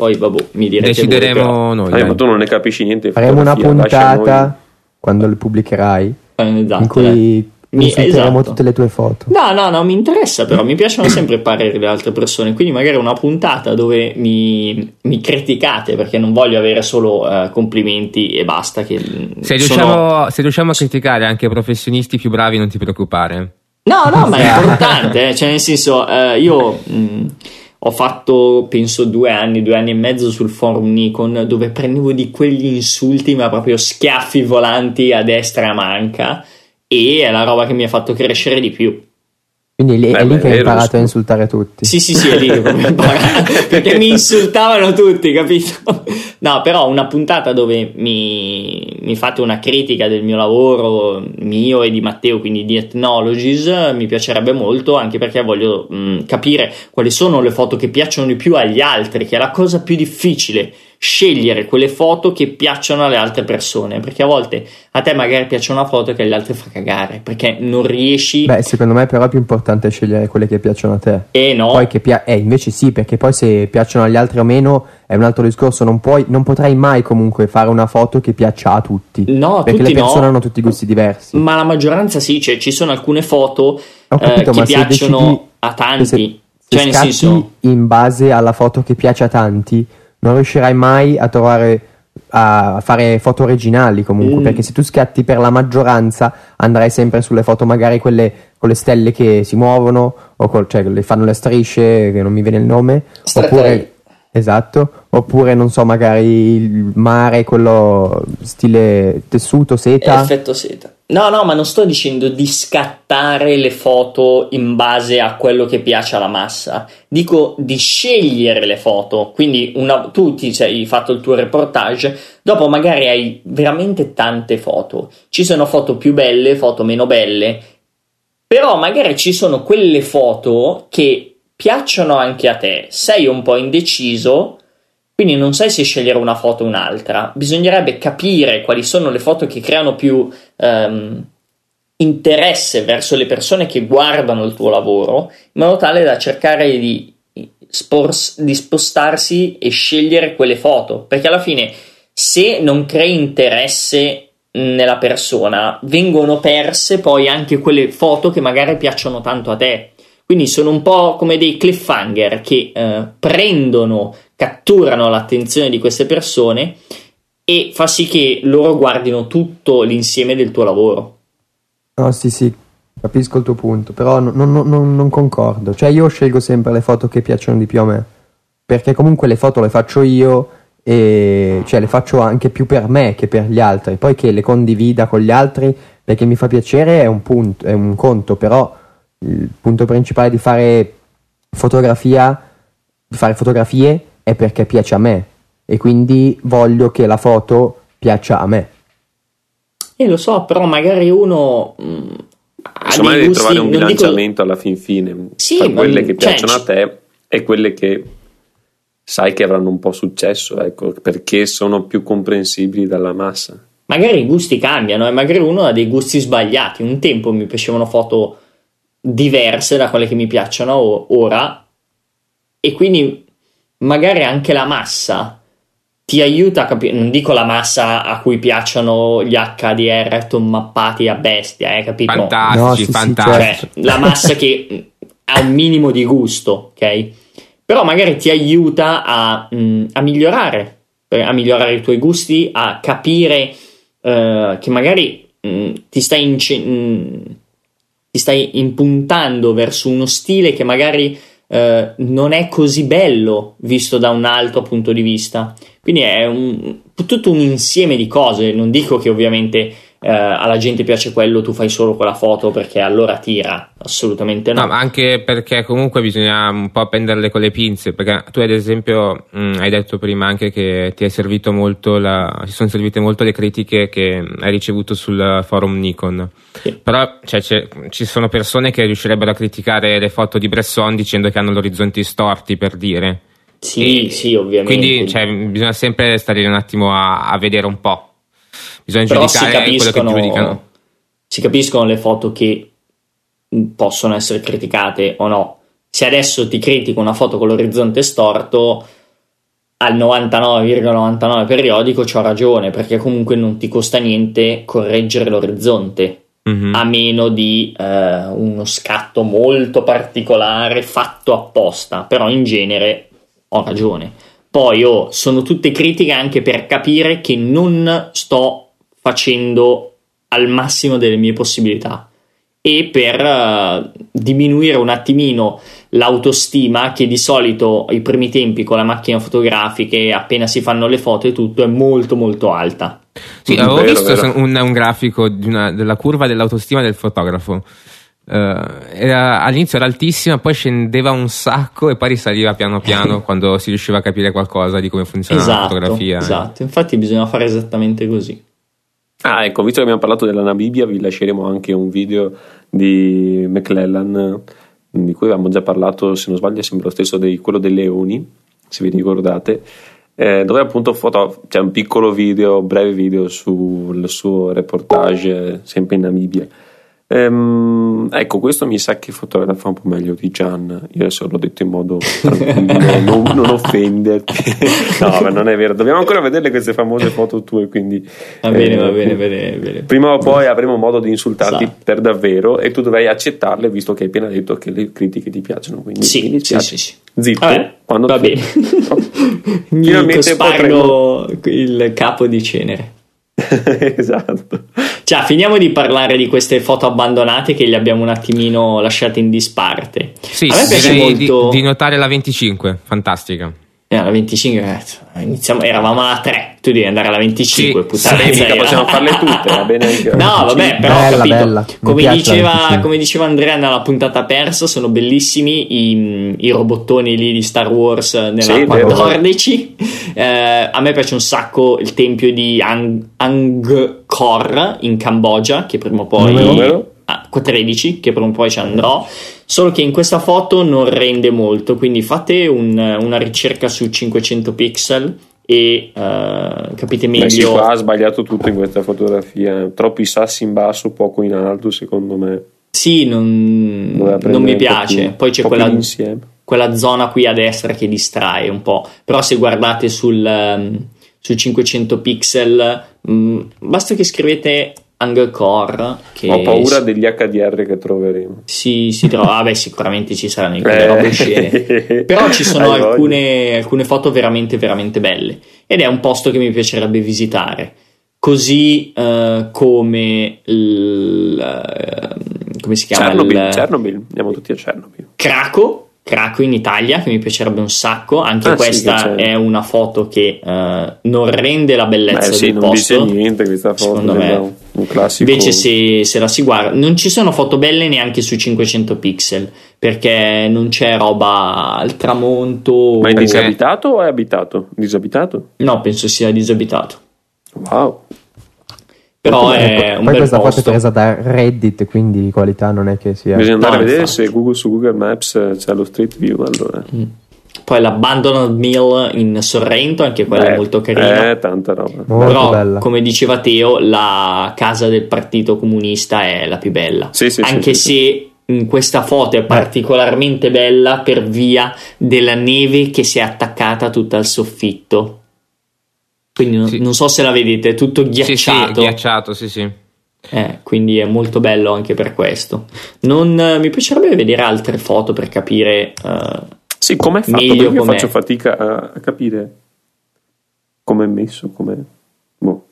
Speaker 3: Poi, vabbè, mi direte voi, però.
Speaker 4: decideremo noi
Speaker 2: Eh, ma tu non ne capisci niente.
Speaker 1: Faremo una puntata quando le pubblicherai
Speaker 3: Eh, esatto,
Speaker 1: in cui.
Speaker 3: Mi- esatto.
Speaker 1: tutte le tue foto.
Speaker 3: No, no, no, mi interessa però, mi piacciono sempre i pareri delle altre persone, quindi magari una puntata dove mi, mi criticate perché non voglio avere solo eh, complimenti e basta. Che mm,
Speaker 4: se
Speaker 3: sono-
Speaker 4: riusciamo, se riusciamo a criticare anche professionisti più bravi non ti preoccupare
Speaker 3: No, no, ma è importante, eh, cioè nel senso, eh, io mh, ho fatto penso due anni, due anni e mezzo sul forum Nikon dove prendevo di quegli insulti, ma proprio schiaffi volanti a destra e a manca, e è la roba che mi ha fatto crescere di più.
Speaker 1: Quindi lì-
Speaker 2: Beh,
Speaker 1: è lì
Speaker 2: beh,
Speaker 1: che hai imparato a insultare tutti.
Speaker 3: Sì, sì, sì, è lì che ho imparato, perché mi insultavano tutti, capito? No, però una puntata dove mi, mi fate una critica del mio lavoro, mio e di Matteo, quindi di Ethnologies, mi piacerebbe molto, anche perché voglio mh, capire quali sono le foto che piacciono di più agli altri, che è la cosa più difficile, scegliere quelle foto che piacciono alle altre persone, perché a volte a te magari piace una foto che agli altri fa cagare, perché non riesci...
Speaker 1: Beh, secondo me però è più importante scegliere quelle che piacciono a te.
Speaker 3: e no,
Speaker 1: Poi che pia- eh, invece sì, perché poi se piacciono agli altri o meno è un altro discorso, non puoi, non potrai mai comunque fare una foto che piaccia a tutti.
Speaker 3: No,
Speaker 1: perché
Speaker 3: tutti
Speaker 1: le persone
Speaker 3: no.
Speaker 1: hanno tutti gusti diversi.
Speaker 3: Ma la maggioranza sì, cioè ci sono alcune foto
Speaker 1: Ho capito,
Speaker 3: eh, che piacciono
Speaker 1: decidi-
Speaker 3: a tanti.
Speaker 1: se, se
Speaker 3: cioè, nel senso,
Speaker 1: in base alla foto che piace a tanti, non riuscirai mai a trovare a fare foto originali comunque,
Speaker 3: Mm.
Speaker 1: perché se tu scatti per la maggioranza andrai sempre sulle foto magari quelle con le stelle che si muovono o col- cioè le fanno le strisce, che non mi viene il nome,
Speaker 3: Straight
Speaker 1: oppure esatto, oppure non so, magari il mare quello stile tessuto, seta.
Speaker 3: effetto seta. No, no, ma non sto dicendo di scattare le foto in base a quello che piace alla massa. Dico di scegliere le foto. Quindi una, tu ti sei hai fatto il tuo reportage, dopo magari hai veramente tante foto. Ci sono foto più belle, foto meno belle. Però magari ci sono quelle foto che piacciono anche a te. Sei un po' indeciso. Quindi non sai se scegliere una foto o un'altra, bisognerebbe capire quali sono le foto che creano più ehm, interesse verso le persone che guardano il tuo lavoro, in modo tale da cercare di, spors- di spostarsi e scegliere quelle foto, perché alla fine se non crei interesse nella persona, vengono perse poi anche quelle foto che magari piacciono tanto a te. Quindi sono un po' come dei cliffhanger che eh, prendono, catturano l'attenzione di queste persone e fa sì che loro guardino tutto l'insieme del tuo lavoro.
Speaker 1: No, sì, sì, capisco il tuo punto, però non, non, non, non concordo. Cioè, io scelgo sempre le foto che piacciono di più a me, perché comunque le foto le faccio io e cioè le faccio anche più per me che per gli altri. Poi che le condivida con gli altri perché mi fa piacere è un punto, è un conto, però il punto principale di fare fotografia, di fare fotografie è perché piace a me e quindi voglio che la foto piaccia a me.
Speaker 3: E lo so, però magari uno mh, ha
Speaker 2: Insomma, devi
Speaker 3: gusti,
Speaker 2: trovare un
Speaker 3: non dico-
Speaker 2: bilanciamento alla fin fine
Speaker 3: Sì,
Speaker 2: tra quelle che
Speaker 3: cioè,
Speaker 2: piacciono
Speaker 3: ci-
Speaker 2: a te e quelle che sai che avranno un po' successo, ecco, perché sono più comprensibili dalla massa.
Speaker 3: magari i gusti cambiano e magari uno ha dei gusti sbagliati. Un tempo mi piacevano foto diverse da quelle che mi piacciono ora e quindi magari anche la massa ti aiuta a capire, non dico la massa a cui piacciono gli HDR mappati a bestia, eh, capito?
Speaker 4: Fantastici,
Speaker 1: No, sì,
Speaker 4: fantastici.
Speaker 3: cioè la massa che ha un minimo di gusto, ok? Però magari ti aiuta a, mh, a migliorare, eh, a migliorare i tuoi gusti, a capire eh, che magari mh, ti stai ince- mh, ti stai impuntando verso uno stile che magari eh, non è così bello visto da un altro punto di vista. Quindi è un- tutto un insieme di cose. Non dico che ovviamente eh, alla gente piace quello, tu fai solo quella foto perché allora tira. Assolutamente no.
Speaker 4: No, ma anche perché comunque bisogna un po' prenderle con le pinze, perché tu ad esempio mh, hai detto prima anche che ti è servito molto la, ti sono servite molto le critiche che hai ricevuto sul forum Nikon.
Speaker 3: Sì.
Speaker 4: Però cioè, ci sono persone che riuscirebbero a criticare le foto di Bresson dicendo che hanno gli orizzonti storti per dire.
Speaker 3: Sì,
Speaker 4: E-
Speaker 3: sì, ovviamente.
Speaker 4: Quindi cioè, bisogna sempre stare un attimo a, a vedere un po'. Bisogna
Speaker 3: Però si
Speaker 4: giudicare quello che
Speaker 3: capiscono,
Speaker 4: giudicano.
Speaker 3: si capiscono le foto che mh, possono essere criticate o no. Se adesso ti critico una foto con l'orizzonte storto, al 99,99 periodico c'ho ragione, perché comunque non ti costa niente correggere l'orizzonte,
Speaker 4: Mhm.
Speaker 3: a meno di eh, uno scatto molto particolare fatto apposta, però in genere ho ragione. Poi oh, sono tutte critiche anche per capire che non sto facendo al massimo delle mie possibilità e per eh, diminuire un attimino l'autostima che di solito ai primi tempi con la macchina fotografica appena si fanno le foto e tutto è molto molto alta.
Speaker 4: Sì, avevo
Speaker 2: Vero,
Speaker 4: visto
Speaker 2: vero.
Speaker 4: un, un grafico di una- della curva dell'autostima del fotografo. Eh, era- all'inizio era altissima, poi scendeva un sacco e poi risaliva piano piano quando si riusciva a capire qualcosa di come funziona la
Speaker 3: Esatto,
Speaker 4: fotografia. eh.
Speaker 3: esatto. Infatti bisogna fare esattamente così.
Speaker 2: Ah, ecco, visto che abbiamo parlato della Namibia, vi lasceremo anche un video di McClellan, di cui avevamo già parlato, se non sbaglio, sembra lo stesso di quello dei leoni, se vi ricordate, eh, dove appunto foto, c'è un piccolo video, breve video sul suo reportage, sempre in Namibia. Ehm, ecco, questo mi sa che fotografa un po' meglio di Gian. Io adesso l'ho detto in modo tranquillo, non, non offenderti. no, ma non è vero. Dobbiamo ancora vedere queste famose foto tue. Quindi,
Speaker 3: Va bene,
Speaker 2: eh,
Speaker 3: va bene, bene, bene.
Speaker 2: Prima o poi avremo modo di insultarti
Speaker 3: Esatto.
Speaker 2: per davvero e tu dovrai accettarle visto che hai appena detto che le critiche ti piacciono. Quindi
Speaker 3: Sì, sì,
Speaker 2: dispiace.
Speaker 3: sì, sì.
Speaker 2: Zitto,
Speaker 3: Vabbè,
Speaker 2: quando
Speaker 3: va
Speaker 2: tu-
Speaker 3: bene. Mi
Speaker 2: Finalmente
Speaker 3: cospargo il capo di cenere.
Speaker 2: esatto.
Speaker 3: Cioè, finiamo di parlare di queste foto abbandonate che le abbiamo un attimino lasciate in disparte.
Speaker 4: Sì,
Speaker 3: a me piace molto.
Speaker 4: di, di notare la 25, fantastica.
Speaker 3: Eh, alla 25, eh, iniziamo, eravamo alla 3, tu devi andare alla 25,
Speaker 4: Sì,
Speaker 3: puttana
Speaker 2: Sì, mica possiamo farle tutte, va bene anche
Speaker 3: No, vabbè, però ho
Speaker 1: Bella,
Speaker 3: capito.
Speaker 1: bella.
Speaker 3: Come, diceva,
Speaker 1: 25.
Speaker 3: come diceva Andrea nella puntata persa, sono bellissimi i, i robottoni lì di Star Wars nella
Speaker 2: Sì, vero.
Speaker 3: 14. Eh, a me piace un sacco il tempio di Ang- Angkor in Cambogia, che prima o poi...
Speaker 2: Numero?
Speaker 3: Ah, 13, che prima o poi ci andrò. Solo che in questa foto non rende molto, quindi fate un- una ricerca su 500 pixel e eh, capite meglio.
Speaker 2: qua ha sbagliato tutto in questa fotografia. Troppi sassi in basso, poco in alto, secondo me.
Speaker 3: Sì, non, non mi
Speaker 2: un po'
Speaker 3: piace.
Speaker 2: più-
Speaker 3: Poi c'è
Speaker 2: un po'
Speaker 3: quella, quella zona qui a destra che distrae un po'. Però se guardate sul, ehm, su 500 pixel, mh, mm, basta che scrivete Angkor. Che
Speaker 2: Ho paura degli HDR che troveremo.
Speaker 3: Si, si trova, vabbè, sicuramente ci saranno quelle robe scene. Però ci sono alcune, alcune, foto veramente, veramente belle. Ed è un posto che mi piacerebbe visitare. Così uh, come il, uh, come si chiama?
Speaker 2: Chernobyl, il, Chernobyl, andiamo tutti a Chernobyl.
Speaker 3: Craco, Craco in Italia, che mi piacerebbe un sacco. Anche ah, questa sì, è una foto che uh, non rende la bellezza Beh, sì, del
Speaker 2: non
Speaker 3: posto.
Speaker 2: Non dice niente questa foto.
Speaker 3: Secondo me.
Speaker 2: Un classico.
Speaker 3: Invece, se, se, la si guarda, non ci sono foto belle neanche su 500 pixel perché non c'è roba al tramonto.
Speaker 2: Ma è disabitato o è abitato? Disabitato?
Speaker 3: No, penso sia disabitato.
Speaker 2: Wow.
Speaker 3: Però è un
Speaker 1: Poi
Speaker 3: bel
Speaker 1: questa
Speaker 3: posto.
Speaker 1: foto è presa da Reddit, quindi qualità non è che sia.
Speaker 2: Bisogna andare
Speaker 3: No,
Speaker 2: a vedere
Speaker 3: infatti.
Speaker 2: se Google, su Google Maps c'è lo Street View. Allora.
Speaker 3: Mm. Poi l'Abandoned Mill in Sorrento, anche quella è
Speaker 2: Eh,
Speaker 3: molto carina.
Speaker 2: Eh, tanta roba.
Speaker 1: Molto
Speaker 3: Però,
Speaker 1: bella.
Speaker 3: come diceva Teo, la casa del Partito Comunista è la più bella.
Speaker 2: Sì, sì,
Speaker 3: Anche
Speaker 2: sì,
Speaker 3: se in questa foto è particolarmente bella per via della neve che si è attaccata tutta al soffitto. Quindi non,
Speaker 4: Sì.
Speaker 3: non so se la vedete, è tutto
Speaker 4: Sì, sì,
Speaker 3: ghiacciato.
Speaker 4: ghiacciato, sì, sì.
Speaker 3: Eh, quindi è molto bello anche per questo. Non, eh, mi piacerebbe vedere altre foto per capire. eh,
Speaker 2: Sì, com'è fatto?
Speaker 3: Meglio com'è.
Speaker 2: faccio fatica a, a capire com'è messo, com'è... Boh.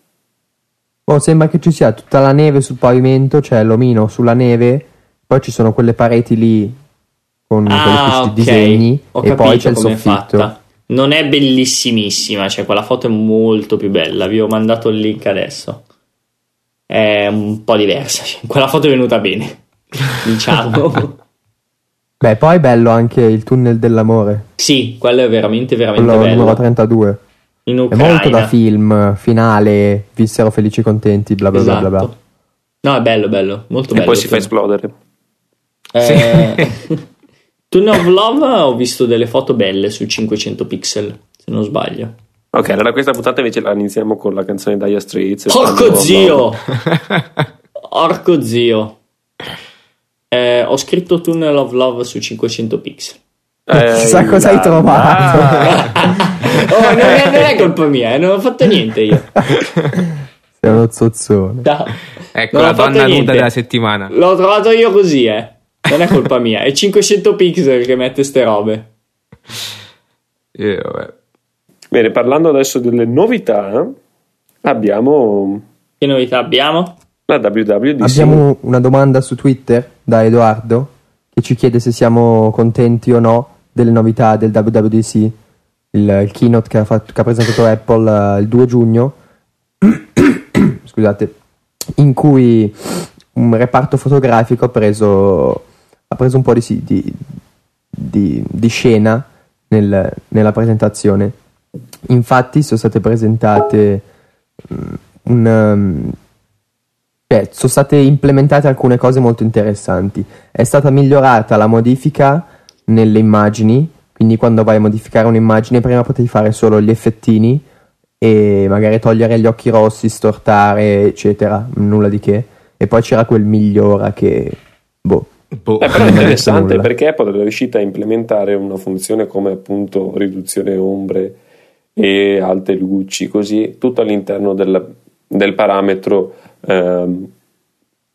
Speaker 1: Oh, sembra che ci sia tutta la neve sul pavimento, c'è l'omino sulla neve, poi ci sono quelle pareti lì con
Speaker 3: Ah,
Speaker 1: questi
Speaker 3: ok.
Speaker 1: disegni
Speaker 3: Ho
Speaker 1: e poi c'è il soffitto.
Speaker 3: fatta. Non è bellissimissima, cioè quella foto è molto più bella. Vi ho mandato il link adesso. È un po' diversa. cioè, Quella foto è venuta bene, diciamo.
Speaker 1: Beh, poi è bello anche il tunnel dell'amore,
Speaker 3: sì, quello è veramente, veramente
Speaker 1: quello numero
Speaker 3: bello.
Speaker 1: 32.
Speaker 3: In
Speaker 1: È
Speaker 3: Ucraina.
Speaker 1: molto da film, finale, vissero felici e contenti, bla bla bla bla bla.
Speaker 3: Esatto. No, è bello, bello, molto
Speaker 2: E
Speaker 3: bello.
Speaker 2: poi si fa
Speaker 3: il film.
Speaker 2: esplodere.
Speaker 3: Eh, Tunnel of Love ho visto delle foto belle su 500 pixel, se non sbaglio.
Speaker 2: Ok, allora questa puntata invece la iniziamo con la canzone Dire Straits. e
Speaker 3: Porco zio! Porco zio! Eh, ho scritto Tunnel of Love su 500 pixel.
Speaker 2: Eh,
Speaker 1: Chissà cosa hai trovato.
Speaker 2: là.
Speaker 3: Oh, non, è, non è colpa mia, eh, non ho fatto niente io.
Speaker 1: Sei uno zozzone.
Speaker 3: No,
Speaker 4: Ecco
Speaker 3: non
Speaker 4: la donna nuda della settimana.
Speaker 3: L'ho trovato io così, eh. Non è colpa mia, è 500 pixel che mette ste robe.
Speaker 4: Eh, vabbè.
Speaker 2: Bene, parlando adesso delle novità, abbiamo
Speaker 3: Che novità abbiamo?
Speaker 2: La WWDC.
Speaker 1: Abbiamo una domanda su Twitter da Edoardo che ci chiede se siamo contenti o no delle novità del WWDC, il, il keynote che ha, fatto- che ha presentato Apple eh, il 2 giugno, scusate, in cui un reparto fotografico ha preso, ha preso un po' di, di- di- di scena nel- nella presentazione. Infatti sono state presentate mm, un... um, cioè, sono state implementate alcune cose molto interessanti. È stata migliorata la modifica nelle immagini, quindi quando vai a modificare un'immagine prima potevi fare solo gli effettini e magari togliere gli occhi rossi, stortare, eccetera, nulla di che. E poi c'era quel migliora che boh.
Speaker 4: Boh.
Speaker 2: Eh, però è interessante perché Apple è riuscita a implementare una funzione come appunto riduzione ombre e alte luci, così tutto all'interno del, del parametro ehm,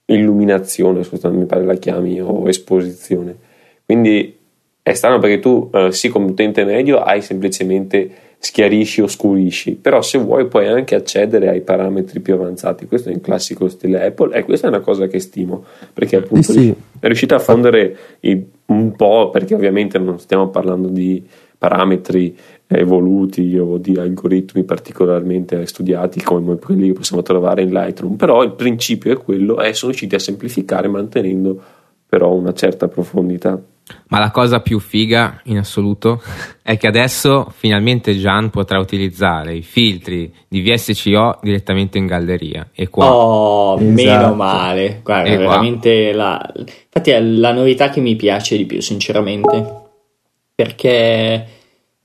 Speaker 2: illuminazione, scusate, mi pare la chiami, o esposizione. Quindi è strano perché tu, eh, sì, come utente medio, hai semplicemente schiarisci o scurisci, però se vuoi puoi anche accedere ai parametri più avanzati. Questo è in classico stile Apple e questa è una cosa che stimo perché appunto
Speaker 1: Sì, sì.
Speaker 2: è riuscita a fondere i- un po', perché ovviamente non stiamo parlando di parametri evoluti o di algoritmi particolarmente studiati come quelli che possiamo trovare in Lightroom, però il principio è quello e sono riusciti a semplificare mantenendo però una certa profondità.
Speaker 4: Ma la cosa più figa in assoluto è che adesso finalmente Gian potrà utilizzare i filtri di VSCO direttamente in galleria. E qua
Speaker 3: Oh,
Speaker 1: Esatto.
Speaker 3: meno male. Guarda,
Speaker 4: E qua.
Speaker 3: veramente la... Infatti è la novità che mi piace di più, sinceramente. Perché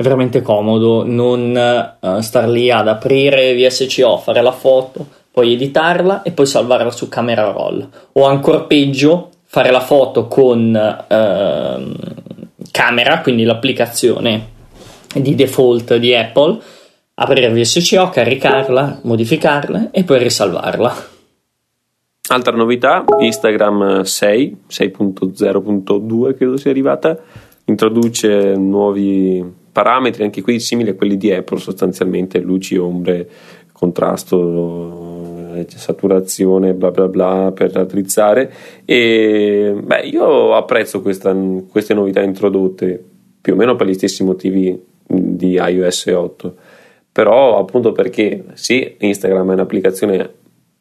Speaker 3: è veramente comodo non eh, star lì ad aprire VSCO, fare la foto, poi editarla e poi salvarla su camera roll. O ancora peggio, fare la foto con ehm, camera, quindi l'applicazione di default di Apple aprire VSCO, caricarla, modificarla e poi risalvarla.
Speaker 2: Altra novità, Instagram 6, 6.0.2 credo sia arrivata, introduce nuovi parametri, anche qui simili a quelli di Apple sostanzialmente, luci, ombre, contrasto, eh, saturazione, bla bla bla per raddrizzare. E beh, io apprezzo questa, queste novità introdotte più o meno per gli stessi motivi di iOS 8 però appunto perché sì Instagram è un'applicazione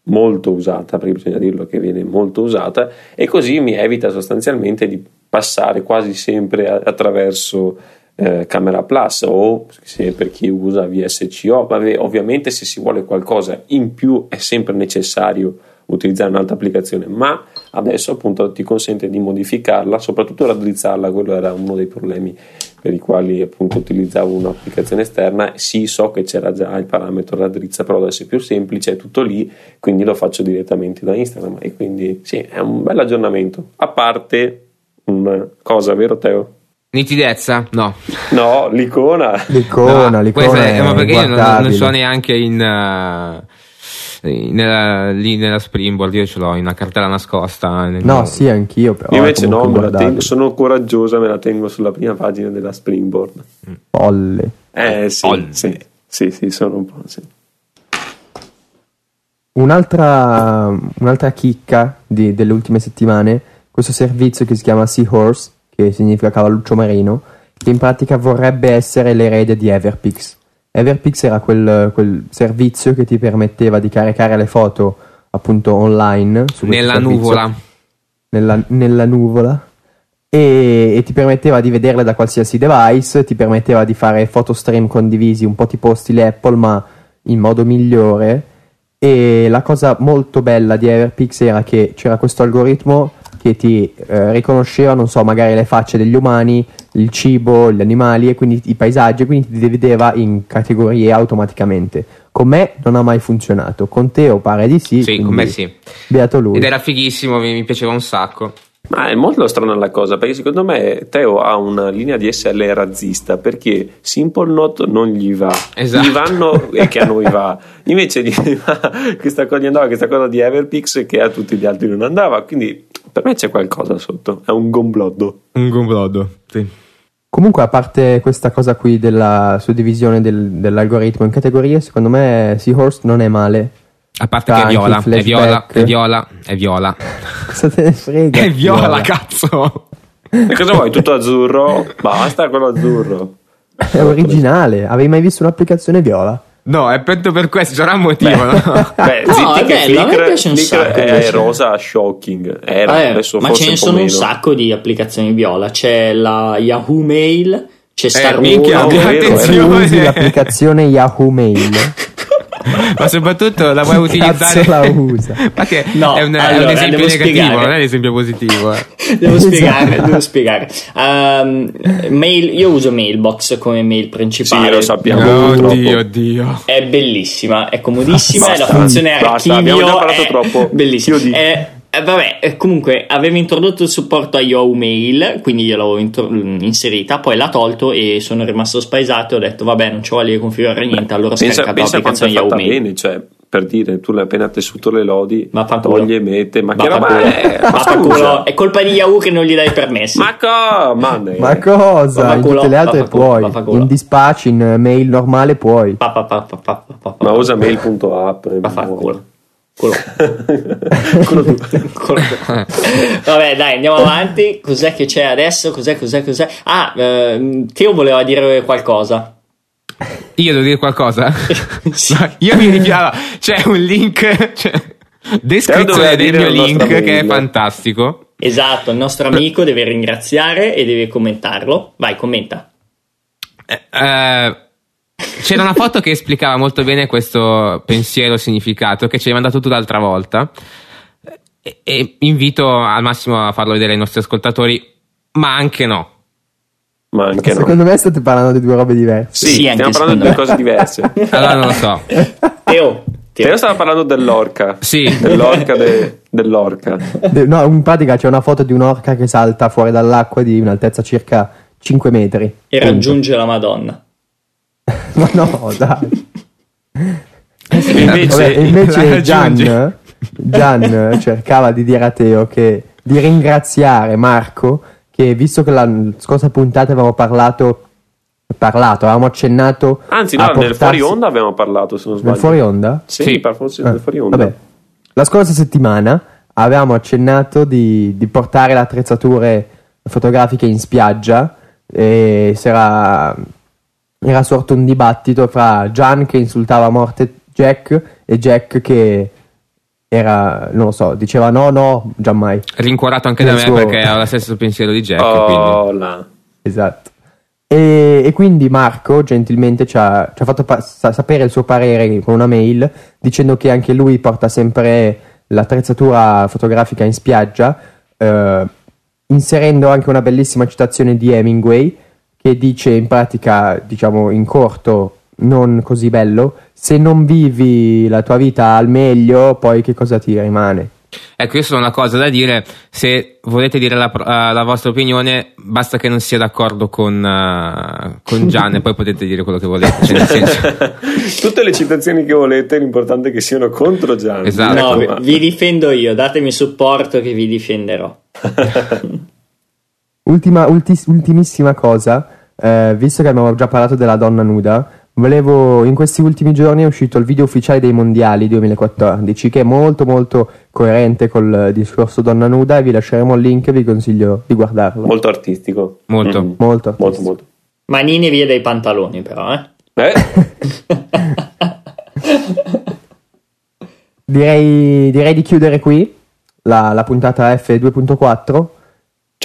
Speaker 2: molto usata perché bisogna dirlo che viene molto usata e così mi evita sostanzialmente di passare quasi sempre attraverso eh, Camera Plus o per chi usa VSCO, vabbè, ovviamente se si vuole qualcosa in più è sempre necessario utilizzare un'altra applicazione, ma adesso appunto ti consente di modificarla, soprattutto raddrizzarla, quello era uno dei problemi per i quali appunto utilizzavo un'applicazione esterna. Sì, so che c'era già il parametro raddrizza, però adesso è più semplice, è tutto lì, quindi lo faccio direttamente da Instagram e quindi sì, è un bel aggiornamento. A parte una cosa, vero Teo?
Speaker 4: Nitidezza? No.
Speaker 2: No, l'icona.
Speaker 1: L'icona,
Speaker 4: no,
Speaker 1: l'icona.
Speaker 4: È, ma perché io non, non so neanche in. Uh, nella, lì nella Springboard io ce l'ho in una cartella nascosta.
Speaker 1: Nel... No, sì, anch'io. Però
Speaker 2: io invece no, me la tengo, sono coraggiosa, me la tengo sulla prima pagina della Springboard.
Speaker 1: Polle.
Speaker 2: Eh sì, sì, sì, sì, sono un po'. Sì.
Speaker 1: Un'altra, un'altra chicca di, delle ultime settimane, questo servizio che si chiama Seahorse che significa cavalluccio marino, che in pratica vorrebbe essere l'erede di Everpix. Everpix era quel, quel servizio che ti permetteva di caricare le foto appunto online
Speaker 4: nella nuvola.
Speaker 1: Nella, nella nuvola e, e, ti permetteva di vederle da qualsiasi device, ti permetteva di fare foto stream condivisi un po' tipo stile Apple ma in modo migliore e la cosa molto bella di Everpix era che c'era questo algoritmo che ti eh, riconosceva, non so, magari le facce degli umani, il cibo, gli animali e quindi i paesaggi, quindi ti divideva in categorie automaticamente. Con me non ha mai funzionato, con Teo pare di sì.
Speaker 4: Sì, con me sì.
Speaker 1: Beato lui.
Speaker 4: Ed era fighissimo, mi, mi piaceva un sacco.
Speaker 2: Ma è molto strana la cosa, perché secondo me Teo ha una linea di SL razzista, perché Simple Note non gli va, esatto. gli vanno e che a noi va, invece gli va questa cosa, gli andava questa cosa di Everpix che a tutti gli altri non andava, quindi per me c'è qualcosa sotto, è un gombloddo.
Speaker 4: Un gombloddo, sì.
Speaker 1: Comunque, a parte questa cosa qui della suddivisione del, dell'algoritmo in categorie, secondo me Seahorse non è male.
Speaker 4: A parte che è viola, è viola, è viola, è viola.
Speaker 1: Cosa te ne frega?
Speaker 4: È viola, viola. cazzo!
Speaker 2: E cosa vuoi? Tutto azzurro? Basta quello azzurro.
Speaker 1: È originale. Avevi mai visto un'applicazione viola?
Speaker 4: No, è proprio per questo, c'era un motivo. Beh,
Speaker 2: no? Beh, no, è bello, Flickr, piace un sacco. È rosa shocking. Era, eh,
Speaker 3: ma ce ne sono
Speaker 2: un,
Speaker 3: sacco di applicazioni viola. C'è la Yahoo Mail, c'è Star
Speaker 4: eh, Wars.
Speaker 1: Attenzione, usi l'applicazione Yahoo Mail.
Speaker 4: Ma soprattutto la vuoi utilizzare?
Speaker 1: la usa.
Speaker 4: Ma che no, è, un, allora, è un esempio negativo spiegare. non è un esempio positivo. Eh.
Speaker 3: devo esatto. spiegare devo spiegare. Um, mail, io uso Mailbox come mail principale.
Speaker 2: Sì lo sappiamo
Speaker 4: oddio oddio.
Speaker 3: È bellissima è comodissima basta, è la funzione archivio basta, abbiamo già parlato
Speaker 2: è troppo.
Speaker 3: bellissima. È eh, vabbè, eh, comunque aveva introdotto il supporto a Yahoo Mail, quindi gliel'ho intro- inserita, poi l'ha tolto e sono rimasto spaesato e ho detto vabbè non ci voglio configurare niente, allora ho
Speaker 2: pensa, scaricato l'applicazione Yahoo Mail. Bene, cioè, per dire, tu l'hai appena tessuto le lodi,
Speaker 3: ma
Speaker 2: togli e mette, ma,
Speaker 3: ma
Speaker 2: che roba è?
Speaker 3: Ma è colpa di Yahoo che non gli dai permessi.
Speaker 2: Ma, co- ma,
Speaker 1: ma cosa? In tutte le altre puoi, in dispatch, in mail normale puoi.
Speaker 2: Ma usa mail.app.
Speaker 3: Ma fa culo. Quello. Quello Quello. Vabbè, dai, andiamo avanti. Cos'è che c'è adesso? Cos'è, cos'è, cos'è? Ah, eh, Teo voleva dire qualcosa.
Speaker 4: Io devo dire qualcosa? sì. no, io mi rifialo. C'è un link. C'è... Descrizione del mio link che è fantastico.
Speaker 3: Esatto, il nostro amico deve ringraziare e deve commentarlo. Vai, commenta.
Speaker 4: Eh, eh c'era una foto che esplicava molto bene questo pensiero significato che ci hai mandato tu l'altra volta. E, e invito al massimo a farlo vedere ai nostri ascoltatori, ma anche no.
Speaker 2: Ma anche
Speaker 1: no. Secondo me state parlando di due robe diverse.
Speaker 2: Sì, sì stiamo parlando di due cose diverse.
Speaker 4: allora non lo so.
Speaker 3: Teo.
Speaker 2: Teo stava parlando dell'orca.
Speaker 4: Sì.
Speaker 2: Dell'orca, de, dell'orca.
Speaker 1: De, no, in pratica c'è una foto di un'orca che salta fuori dall'acqua di un'altezza circa 5 metri.
Speaker 3: E punto. raggiunge la Madonna.
Speaker 1: Ma no, dai.
Speaker 2: E invece,
Speaker 1: Vabbè, invece Gian. Gian cercava di dire a Teo che di ringraziare Marco che visto che la scorsa puntata avevamo parlato parlato, avevamo accennato
Speaker 2: anzi,
Speaker 1: a
Speaker 2: no, nel
Speaker 1: portarsi-
Speaker 2: fuori onda avevamo parlato. Se non sbaglio,
Speaker 1: nel fuori onda?
Speaker 2: Sì,
Speaker 4: Sì.
Speaker 2: per forse
Speaker 1: Ah,
Speaker 2: nel fuori onda.
Speaker 1: vabbè. La scorsa settimana avevamo accennato di, di portare le attrezzature fotografiche in spiaggia e si era, era sorto un dibattito fra Gian che insultava a morte Jack e Jack che era, non lo so, diceva no, no, giammai.
Speaker 4: Rincuorato anche da me
Speaker 1: suo-
Speaker 4: perché ho lo stesso pensiero di Jack.
Speaker 2: Oh,
Speaker 4: quindi.
Speaker 2: là.
Speaker 1: Esatto. E, e quindi Marco gentilmente ci ha, ci ha fatto pa- sa- sapere il suo parere con una mail dicendo che anche lui porta sempre l'attrezzatura fotografica in spiaggia, eh, inserendo anche una bellissima citazione di Hemingway che dice in pratica, diciamo in corto, non così bello, se non vivi la tua vita al meglio, poi che cosa ti rimane?
Speaker 4: Ecco, io solo una cosa da dire: se volete dire la, eh, la vostra opinione, basta che non sia d'accordo con, eh, con Gian e poi potete dire quello che volete. Cioè, nel senso,
Speaker 2: Tutte le citazioni che volete, l'importante è che siano contro Gianni.
Speaker 4: Esatto.
Speaker 3: No,
Speaker 2: Ecco,
Speaker 3: vi- difendo io, datemi supporto che vi difenderò.
Speaker 1: Ultima, ultis- ultimissima cosa, eh, visto che abbiamo già parlato della donna nuda, volevo, in questi ultimi giorni è uscito il video ufficiale dei mondiali 2014, che è molto molto coerente col discorso donna nuda e vi lasceremo il link e vi consiglio di guardarlo.
Speaker 2: Molto artistico.
Speaker 4: Molto.
Speaker 2: Mhm.
Speaker 1: Molto.
Speaker 2: Molto, molto.
Speaker 3: Manini via dai pantaloni, però, eh.
Speaker 2: Eh?
Speaker 1: Direi, direi di chiudere qui la, la puntata F2.4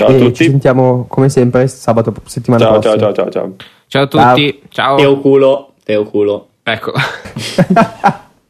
Speaker 2: Ciao a
Speaker 1: e ci
Speaker 2: tutti.
Speaker 1: sentiamo come sempre sabato settimana
Speaker 2: Ciao,
Speaker 1: prossima.
Speaker 2: ciao, ciao, ciao, ciao.
Speaker 4: ciao a tutti, ciao.
Speaker 3: Teo culo, teo culo.
Speaker 4: Ecco.